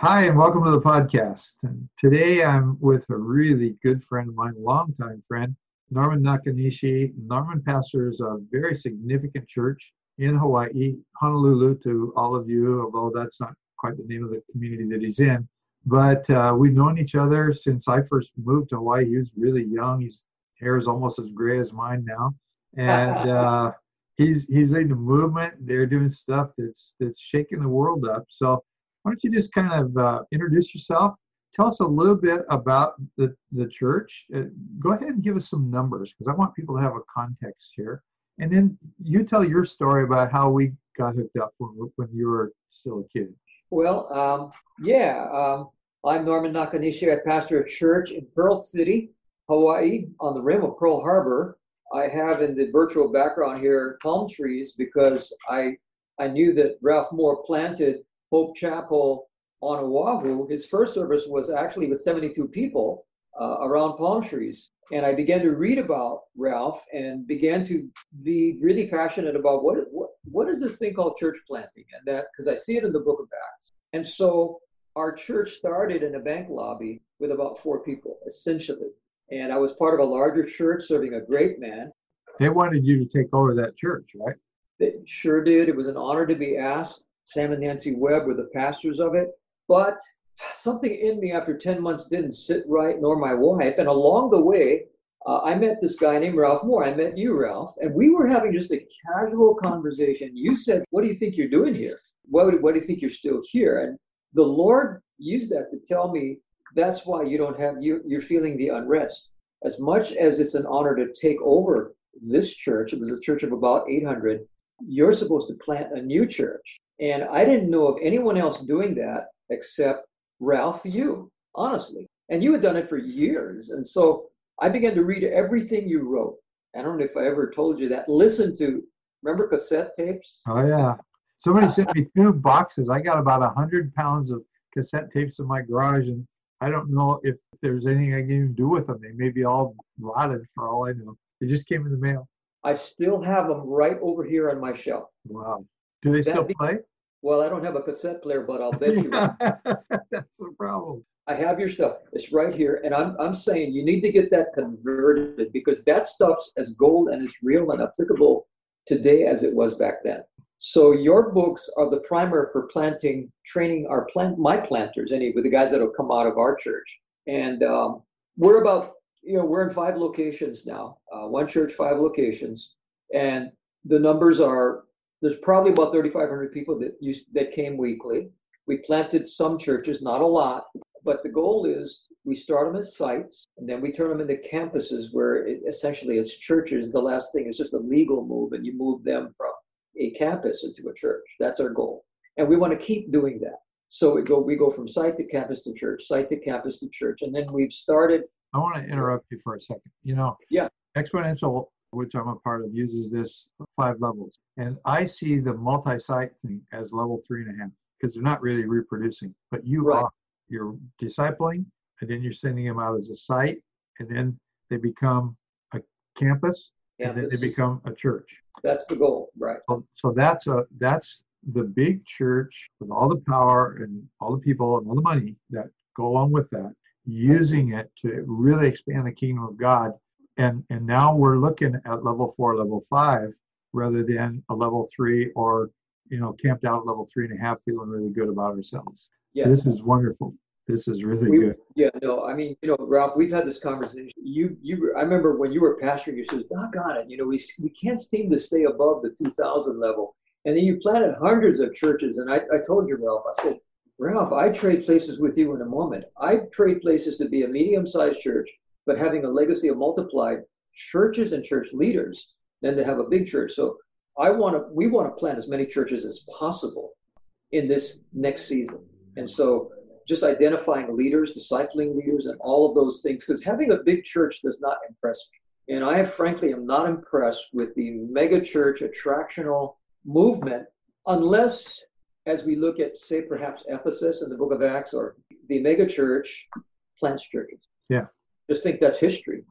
Hi, and welcome to the podcast. And today I'm with a really good friend of mine, longtime friend, Norman Nakanishi. Norman pastors a very significant church in Hawaii, Honolulu, to all of you, although that's not quite the name of the community that he's in. But uh, we've known each other since I first moved to Hawaii. He was really young. His hair is almost as gray as mine now, and uh, he's he's leading a movement. They're doing stuff that's that's shaking the world up. So why don't you just kind of uh, introduce yourself? Tell us a little bit about the the church. Uh, go ahead and give us some numbers because I want people to have a context here. And then you tell your story about how we got hooked up when when you were still a kid. Well, um, yeah, um, I'm Norman Nakanishi. I pastor a church in Pearl City, Hawaii, on the rim of Pearl Harbor. I have in the virtual background here palm trees because I I knew that Ralph Moore planted Hope Chapel on Oahu. His first service was actually with 72 people uh, around palm trees, and I began to read about Ralph and began to be really passionate about what what what is this thing called church planting, and that because I see it in the Book of Acts, and so our church started in a bank lobby with about four people, essentially. And I was part of a larger church serving a great man. They wanted you to take over that church, right? They sure did. It was an honor to be asked. Sam and Nancy Webb were the pastors of it. But something in me after 10 months didn't sit right, nor my wife. And along the way, uh, I met this guy named Ralph Moore. I met you, Ralph, and we were having just a casual conversation. You said, What do you think you're doing here? What, what do you think you're still here? And the Lord used that to tell me that's why you don't have you you're feeling the unrest. As much as it's an honor to take over this church, it was a church of about 800. You're supposed to plant a new church, and I didn't know of anyone else doing that except Ralph, you honestly, and you had done it for years. And so I began to read everything you wrote. I don't know if I ever told you that. Listen to remember cassette tapes? Oh yeah. Somebody sent me two boxes. I got about a hundred pounds of cassette tapes in my garage, and I don't know if there's anything I can even do with them. They may be all rotted for all I know. They just came in the mail. I still have them right over here on my shelf. Wow. Do they still be- play? Well, I don't have a cassette player, but I'll bet you. That's the problem. I have your stuff. It's right here. And I'm, I'm saying you need to get that converted because that stuff's as gold and as real and applicable today as it was back then. So your books are the primer for planting, training our plant, my planters anyway, the guys that will come out of our church. And um, we're about, you know, we're in five locations now, uh, one church, five locations, and the numbers are there's probably about 3,500 people that used that came weekly. We planted some churches, not a lot, but the goal is we start them as sites and then we turn them into campuses where it, essentially as churches the last thing is just a legal move and you move them from a campus into a church. That's our goal. And we want to keep doing that. So we go we go from site to campus to church, site to campus to church. And then we've started I want to interrupt you for a second. You know, yeah, exponential, which I'm a part of, uses this five levels. And I see the multi-site thing as level three and a half because they're not really reproducing. But you Right. are you're discipling and then you're sending them out as a site and then they become a campus and then they become a church. That's the goal, right? So, so that's a that's the big church with all the power and all the people and all the money that go along with that, using it to really expand the kingdom of God. And and now we're looking at level four, level five, rather than a level three or you know camped out at level three and a half, feeling really good about ourselves. Yeah. This is wonderful. This is really We- good. Yeah, no, I mean, you know, Ralph, we've had this conversation. You, you, I remember when you were pastoring, you said, "Doggone it, you know, we we can't seem to stay above the 2,000 level." And then you planted hundreds of churches, and I, I told you, Ralph, I said, Ralph, I trade places with you in a moment. I trade places to be a medium-sized church, but having a legacy of multiplied churches and church leaders than to have a big church. So I want to, we want to plant as many churches as possible in this next season. And so just identifying leaders, discipling leaders, and all of those things, because having a big church does not impress me. And I frankly am not impressed with the mega church attractional movement unless, as we look at, say, perhaps Ephesus in the book of Acts or the mega church plants churches. Yeah. Just think that's history.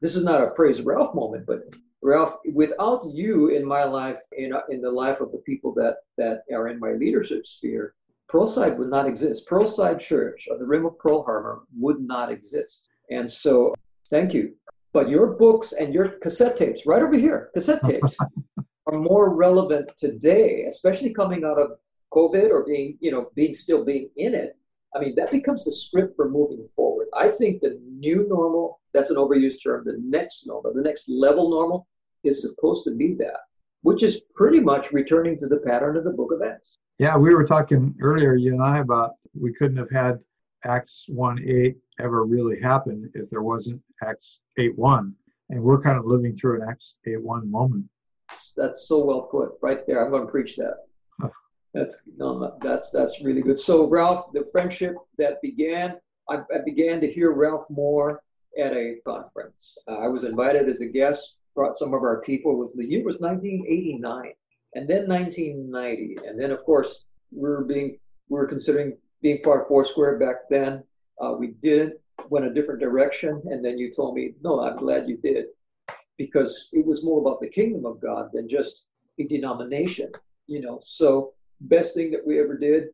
This is not a praise Ralph moment, but Ralph, without you in my life, in, in the life of the people that, that are in my leadership sphere, Pearlside would not exist. Pearlside Church of the Rim of Pearl Harbor would not exist. And so, thank you. But your books and your cassette tapes, right over here, cassette tapes, are more relevant today, especially coming out of COVID or being, you know, being still being in it. I mean, that becomes the script for moving forward. I think the new normal, that's an overused term, the next normal, the next level normal is supposed to be that, which is pretty much returning to the pattern of the book of Acts. Yeah, we were talking earlier, you and I, about we couldn't have had Acts 1 8 ever really happen if there wasn't Acts 8 1. And we're kind of living through an Acts 8 1 moment. That's so well put right there. I'm going to preach that. That's no, that's that's really good. So Ralph, the friendship that began, I, I began to hear Ralph Moore at a conference. Uh, I was invited as a guest brought some of our people. It was the year was 1989, and then 1990, and then of course we were being we were considering being part of Foursquare back then. Uh, we didn't went a different direction, and then you told me, no, I'm glad you did, because it was more about the kingdom of God than just a denomination, you know. So best thing that we ever did.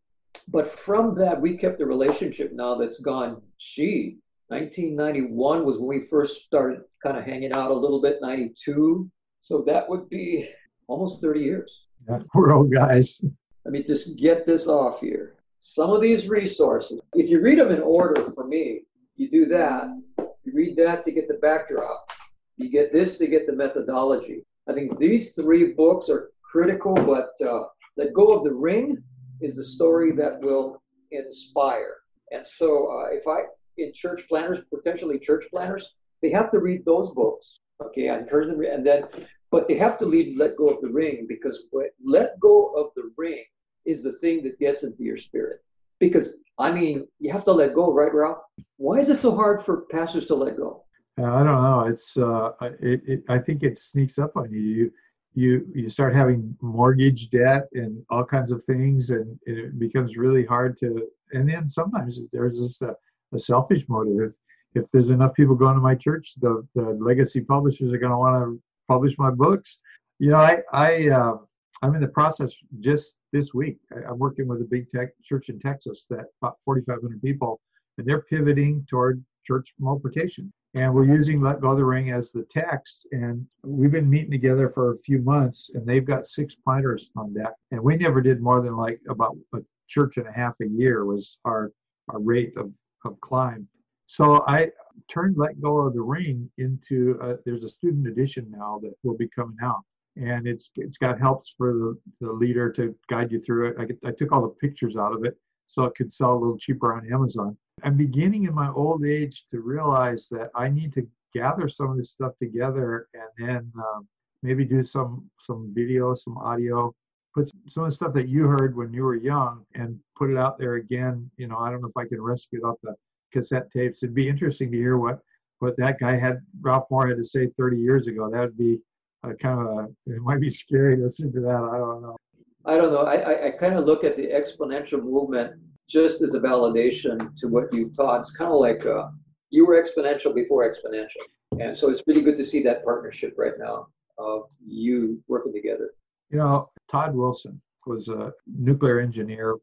But from that, we kept the relationship now that's gone, gee, 1991 was when we first started kind of hanging out a little bit, 92. So that would be almost 30 years. Yeah, we're old guys. Let me just get this off here. Some of these resources, if you read them in order for me, you do that. You read that to get the backdrop. You get this to get the methodology. I think these three books are critical, but uh, Let Go of the Ring is the story that will inspire. And so uh, if I, in church planters, potentially church planters, they have to read those books. Okay, I encourage them, and then, but they have to read Let Go of the Ring because what, Let Go of the Ring is the thing that gets into your spirit. Because I mean, you have to let go, right, Ralph? Why is it so hard for pastors to let go? Uh, I don't know. It's uh, it, it, I think it sneaks up on you. You you start having mortgage debt and all kinds of things, and it becomes really hard to. And then sometimes there's just a, a selfish motive. If, if there's enough people going to my church, the, the legacy publishers are going to want to publish my books. You know, I I uh, I'm in the process just this week. I, am working with a big tech church in Texas that about 4,500 people, and they're pivoting toward church multiplication. And we're using Let Go of the Ring as the text. And we've been meeting together for a few months, and they've got six planters on deck. And we never did more than like about a church and a half a year was our, our rate of, of climb. So I turned Let Go of the Ring into a, there's a student edition now that will be coming out and it's it's got helps for the, the leader to guide you through it. I, I took all the pictures out of it so it could sell a little cheaper on Amazon. I'm beginning in my old age to realize that I need to gather some of this stuff together and then um, maybe do some some video, some audio, put some of the stuff that you heard when you were young and put it out there again. You know, I don't know if I can rescue it off the cassette tapes. It'd be interesting to hear what what that guy had, Ralph Moore had to say 30 years ago. That would be uh, kind of a, it might be scary to listen to that. I don't know. I don't know. I, I, I kind of look at the exponential movement just as a validation to what you taught. It's kind of like uh, you were exponential before exponential. And so it's really good to see that partnership right now of you working together. You know, Todd Wilson was a nuclear engineer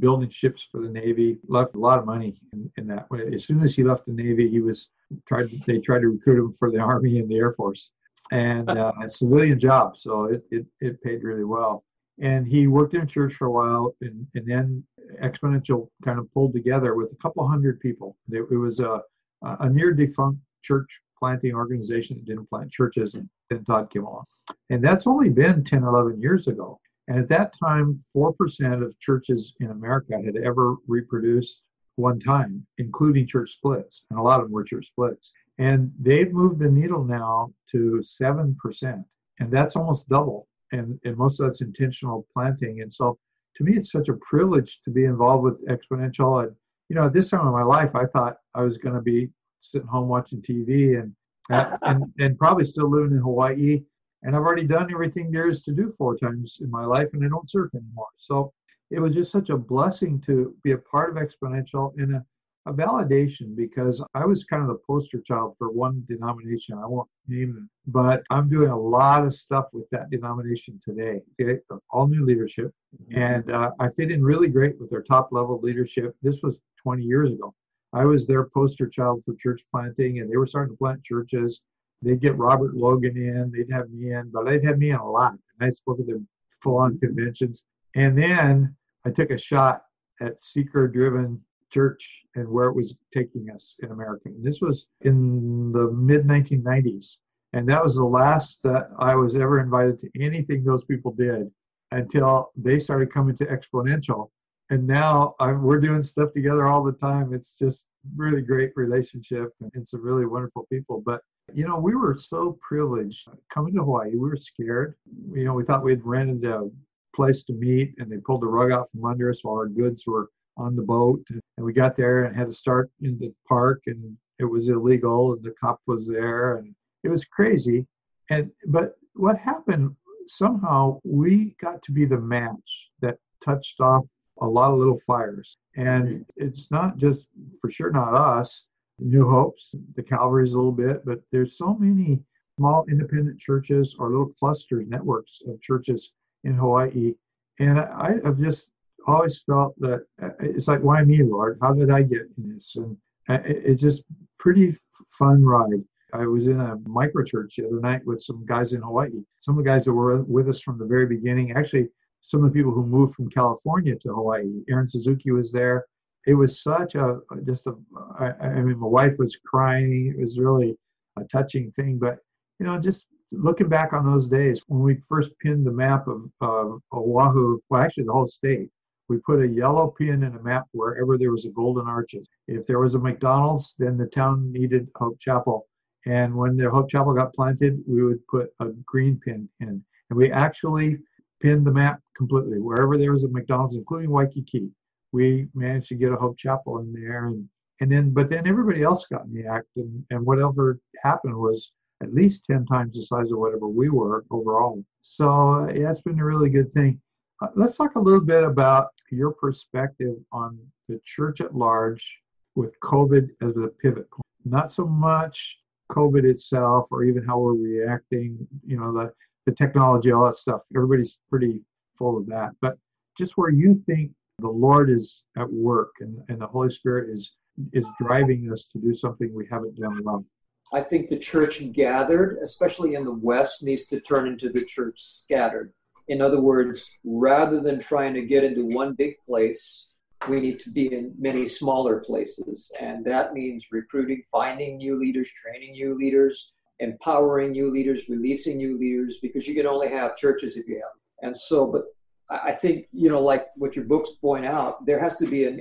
building ships for the Navy, left a lot of money in, in that. Way. As soon as he left the Navy, he was tried, they tried to recruit him for the Army and the Air Force and uh, a civilian job, so it, it, it paid really well. And he worked in a church for a while, and, and then Exponential kind of pulled together with a couple hundred people. It, it was a, a near defunct church planting organization that didn't plant churches, and then Todd came along. And that's only been 10, 11 years ago. And at that time, 4% of churches in America had ever reproduced one time, including church splits. And a lot of them were church splits. And they've moved the needle now to 7%. And that's almost double and, and most of that's intentional planting. And so to me, it's such a privilege to be involved with Exponential. And, you know, at this time of my life, I thought I was going to be sitting home watching TV and, and, and probably still living in Hawaii. And I've already done everything there is to do four times in my life, and I don't surf anymore. So it was just such a blessing to be a part of Exponential in a a validation because I was kind of the poster child for one denomination. I won't name them, but I'm doing a lot of stuff with that denomination today. Okay, all new leadership, mm-hmm. and uh, I fit in really great with their top level leadership. This was 20 years ago. I was their poster child for church planting, and they were starting to plant churches. They'd get Robert Logan in, they'd have me in, but they'd have me in a lot. And I spoke at their full on conventions. And then I took a shot at seeker driven church and where it was taking us in America. And this was in the mid 1990s. And that was the last that I was ever invited to anything those people did until they started coming to Exponential. And now I'm, we're doing stuff together all the time. It's just really great relationship and some really wonderful people. But you know, we were so privileged coming to Hawaii. We were scared. You know, we thought we'd rented a place to meet, and they pulled the rug out from under us while our goods were on the boat. And we got there and had to start in the park, and it was illegal, and the cop was there, and it was crazy. And but what happened? Somehow we got to be the match that touched off a lot of little fires. And it's not just for sure not us, New Hopes, the Calvary's a little bit, but there's so many small independent churches or little clusters, networks of churches in Hawaii. And I have just always felt that uh, it's like, why me, Lord? How did I get in this? And uh, it's just pretty fun ride. I was in a micro church the other night with some guys in Hawaii. Some of the guys that were with us from the very beginning, actually, some of the people who moved from California to Hawaii. Aaron Suzuki was there. It was such a just a. I, I mean, my wife was crying. It was really a touching thing. But you know, just looking back on those days when we first pinned the map of, of Oahu, well, actually the whole state, we put a yellow pin in a map wherever there was a golden arches. If there was a McDonald's, then the town needed Hope Chapel. And when the Hope Chapel got planted, we would put a green pin in. And we actually pinned the map completely. Wherever there was a McDonald's, including Waikiki, we managed to get a Hope Chapel in there. And, and then, but then everybody else got in the act. And, and whatever happened was at least 10 times the size of whatever we were overall. So yeah, it's been a really good thing. Uh, let's talk a little bit about your perspective on the church at large with COVID as a pivot point. Not so much COVID itself or even how we're reacting, you know, the, the technology, all that stuff. Everybody's pretty full of that. But just where you think the Lord is at work and, and the Holy Spirit is is driving us to do something we haven't done well. I think the church gathered, especially in the West, needs to turn into the church scattered. In other words, rather than trying to get into one big place, we need to be in many smaller places. And that means recruiting, finding new leaders, training new leaders, empowering new leaders, releasing new leaders, because you can only have churches if you have. And so, but I think, you know, like what your books point out, there has to be an,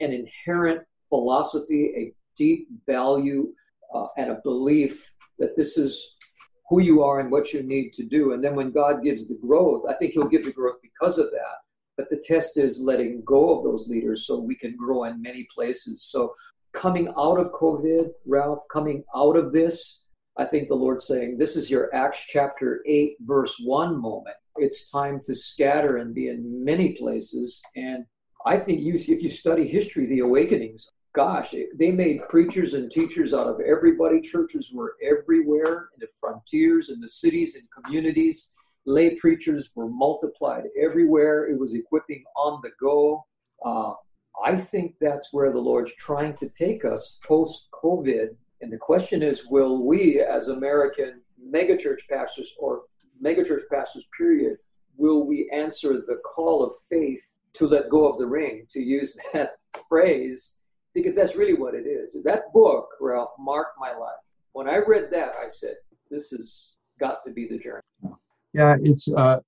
an inherent philosophy, a deep value, uh, and a belief that this is who you are and what you need to do. And then when God gives the growth, I think He'll give the growth because of that. But the test is letting go of those leaders so we can grow in many places. So coming out of COVID, Ralph, coming out of this, I think the Lord's saying, This is your Acts chapter 8, verse 1 moment. It's time to scatter and be in many places. And I think you, if you study history, the awakenings gosh, they made preachers and teachers out of everybody. Churches were everywhere in the frontiers, in the cities and communities. Lay preachers were multiplied everywhere. It was equipping on the go. Uh, I think that's where the Lord's trying to take us post COVID. And the question is will we, as American megachurch pastors or megachurch pastors, period, will we answer the call of faith to let go of the ring, to use that phrase? Because that's really what it is. That book, Ralph, marked my life. When I read that, I said, "This has got to be the journey." Yeah, it's uh,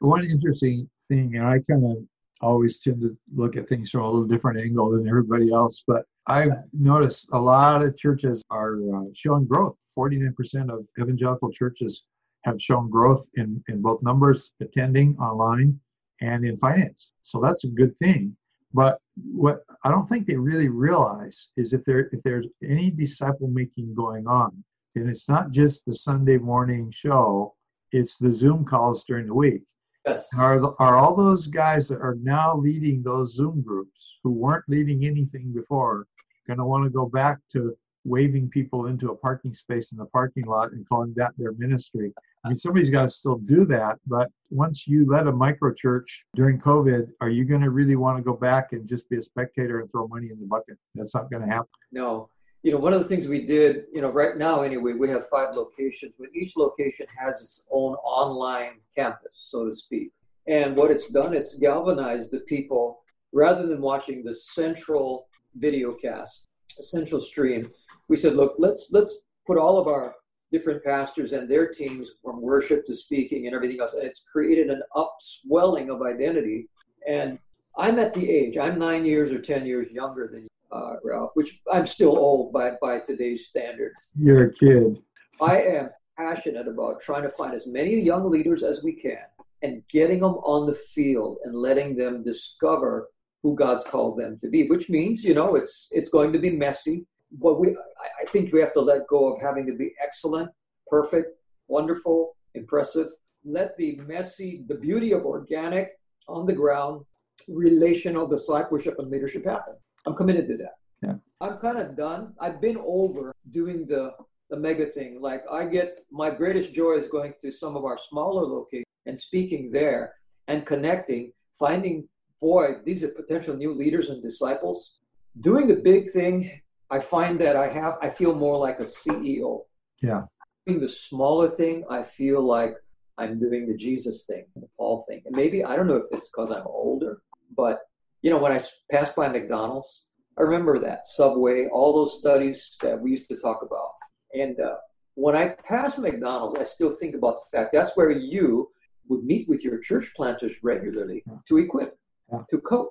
one interesting thing, and I kind of always tend to look at things from a little different angle than everybody else. But I've noticed a lot of churches are uh, showing growth. Forty-nine percent of evangelical churches have shown growth in, in both numbers attending online and in finance. So that's a good thing. But what I don't think they really realize is if there if there's any disciple making going on, then it's not just the Sunday morning show, it's the Zoom calls during the week. Yes. Are the, are all those guys that are now leading those Zoom groups who weren't leading anything before going to want to go back to waving people into a parking space in the parking lot and calling that their ministry? I mean, somebody's got to still do that. But once you led a micro church during COVID, are you going to really want to go back and just be a spectator and throw money in the bucket? That's not going to happen. No. You know, one of the things we did, you know, right now anyway, we have five locations, but each location has its own online campus, so to speak. And what it's done, it's galvanized the people rather than watching the central video cast, a central stream. We said, look, let's let's put all of our different pastors and their teams from worship to speaking and everything else. And it's created an upswelling of identity. And I'm at the age, I'm nine years or 10 years younger than uh, Ralph, which I'm still old by, by today's standards. You're a kid. I am passionate about trying to find as many young leaders as we can and getting them on the field and letting them discover who God's called them to be, which means, you know, it's it's going to be messy. But we I think we have to let go of having to be excellent, perfect, wonderful, impressive. Let the messy, the beauty of organic, on the ground, relational discipleship and leadership happen. I'm committed to that. Yeah. I'm kind of done. I've been over doing the the mega thing. Like I get my greatest joy is going to some of our smaller locations and speaking there and connecting, finding boy, these are potential new leaders and disciples. Doing the big thing, I find that I have I feel more like a CEO. Yeah. Doing the smaller thing, I feel like I'm doing the Jesus thing, the Paul thing. And maybe I don't know if it's because I'm older, but you know, when I passed by McDonald's, I remember that Subway, all those studies that we used to talk about. And uh, when I pass McDonald's, I still think about the fact that's where you would meet with your church planters regularly yeah. to equip, yeah. to coach.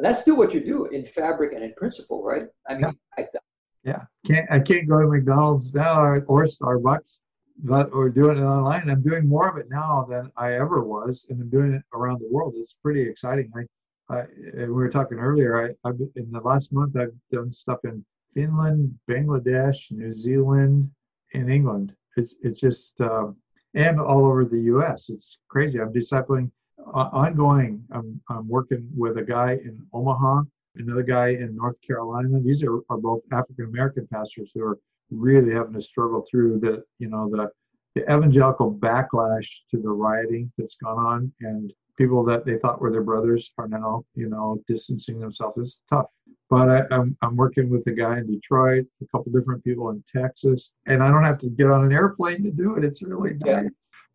And that's still what you do in fabric and in principle, right? I mean, yeah. I th- yeah, can't I can't go to McDonald's now or, or Starbucks, but we're doing it online. I'm doing more of it now than I ever was, and I'm doing it around the world. It's pretty exciting. I I, we were talking earlier. I, I've, in the last month, I've done stuff in Finland, Bangladesh, New Zealand, and England. It's it's just um, and all over the U.S. It's crazy. I'm discipling uh, ongoing. I'm I'm working with a guy in Omaha, another guy in North Carolina. These are, are both African American pastors who are really having to struggle through the you know the the evangelical backlash to the rioting that's gone on and people that they thought were their brothers are now, you know, distancing themselves. It's tough. But I, am I'm, I'm working with a guy in Detroit, a couple different people in Texas, and I don't have to get on an airplane to do it. It's really nice.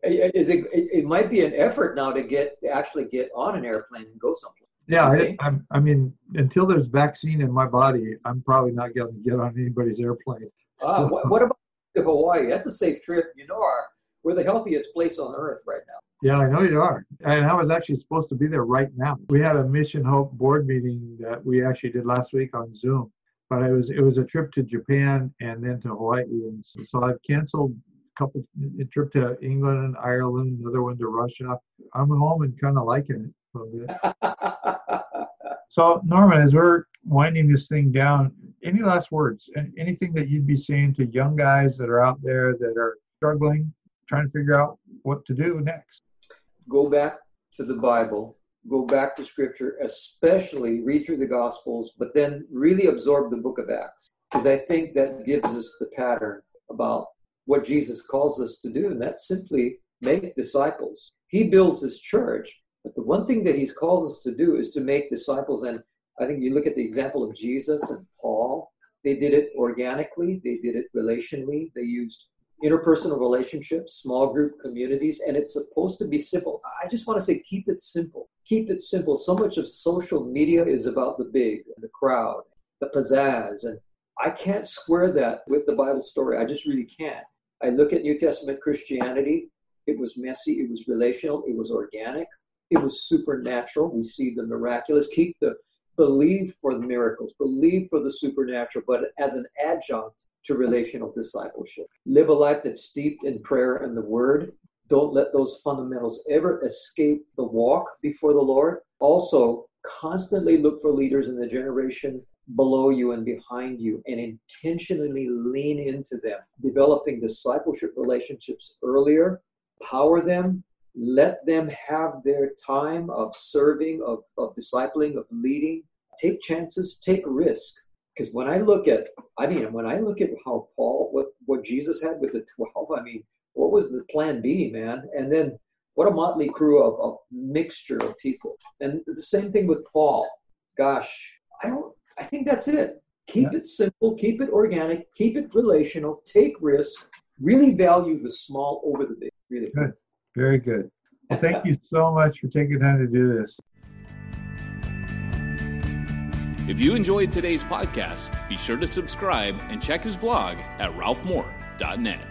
Yeah. Is it, it might be an effort now to get to actually get on an airplane and go someplace. Yeah, I, I, I mean, until there's vaccine in my body, I'm probably not going to get on anybody's airplane. Uh, so, what, what about Hawaii? That's a safe trip. You know, our, we're the healthiest place on earth right now. Yeah, I know you are. And I was actually supposed to be there right now. We had a Mission Hope board meeting that we actually did last week on Zoom. But it was it was a trip to Japan and then to Hawaii, and so I've canceled a couple a trip to England and Ireland, another one to Russia. I'm home and kind of liking it a little bit. so Norman, as we're winding this thing down, any last words? Anything that you'd be saying to young guys that are out there that are struggling, trying to figure out what to do next? go back to the Bible, go back to Scripture, especially read through the Gospels, but then really absorb the book of Acts. Because I think that gives us the pattern about what Jesus calls us to do, and that's simply make disciples. He builds his church, but the one thing that he's called us to do is to make disciples. And I think you look at the example of Jesus and Paul, they did it organically, they did it relationally, they used interpersonal relationships, small group communities, and it's supposed to be simple. I just want to say keep it simple. Keep it simple. So much of social media is about the big, the crowd, the pizzazz, and I can't square that with the Bible story. I just really can't. I look at New Testament Christianity, it was messy, it was relational, it was organic, it was supernatural. We see the miraculous. Keep the believe for the miracles, believe for the supernatural, but as an adjunct to relational discipleship. Live a life that's steeped in prayer and the word. Don't let those fundamentals ever escape the walk before the Lord. Also, constantly look for leaders in the generation below you and behind you and intentionally lean into them, developing discipleship relationships earlier, power them, let them have their time of serving, of, of discipling, of leading. Take chances, take risk. Because when I look at, I mean, when I look at how Paul, what, what Jesus had with the 12, I mean, what was the plan B, man? And then what a motley crew of a mixture of people. And the same thing with Paul. Gosh, I don't, I think that's it. Keep yeah. it simple, keep it organic, keep it relational, take risk, really value the small over the big. Really good. Very good. Well, thank you so much for taking time to do this. If you enjoyed today's podcast, be sure to subscribe and check his blog at ralphmoore.net.